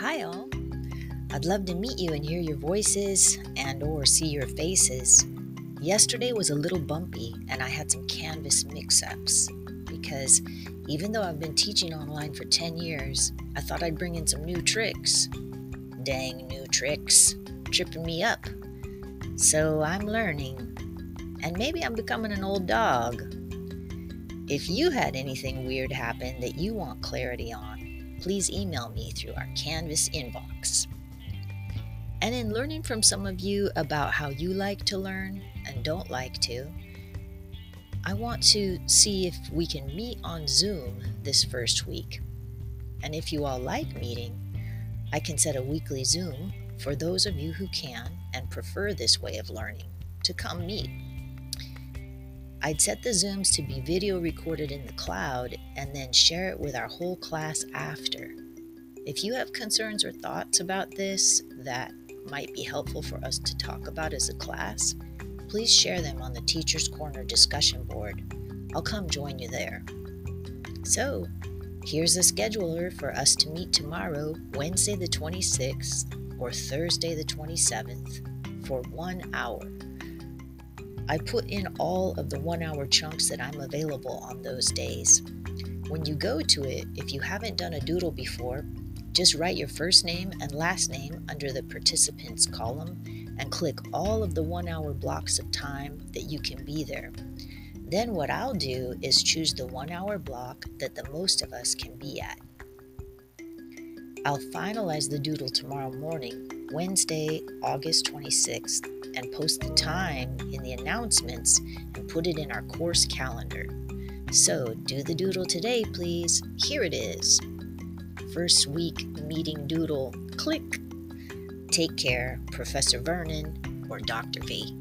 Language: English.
Hi all. I'd love to meet you and hear your voices and or see your faces. Yesterday was a little bumpy and I had some Canvas mix-ups because even though I've been teaching online for 10 years, I thought I'd bring in some new tricks. Dang new tricks, tripping me up. So I'm learning. And maybe I'm becoming an old dog. If you had anything weird happen that you want clarity on, please email me through our Canvas inbox. And in learning from some of you about how you like to learn and don't like to, I want to see if we can meet on Zoom this first week. And if you all like meeting, I can set a weekly Zoom for those of you who can and prefer this way of learning to come meet. I'd set the Zooms to be video recorded in the cloud and then share it with our whole class after. If you have concerns or thoughts about this that might be helpful for us to talk about as a class, please share them on the Teacher's Corner discussion board. I'll come join you there. So, here's a scheduler for us to meet tomorrow, Wednesday the 26th, or Thursday the 27th, for one hour. I put in all of the one hour chunks that I'm available on those days. When you go to it, if you haven't done a doodle before, just write your first name and last name under the participants column and click all of the one hour blocks of time that you can be there. Then, what I'll do is choose the one hour block that the most of us can be at. I'll finalize the doodle tomorrow morning, Wednesday, August 26th, and post the time in the announcements and put it in our course calendar. So, do the doodle today, please. Here it is first week meeting doodle. Click. Take care, Professor Vernon or Dr. V.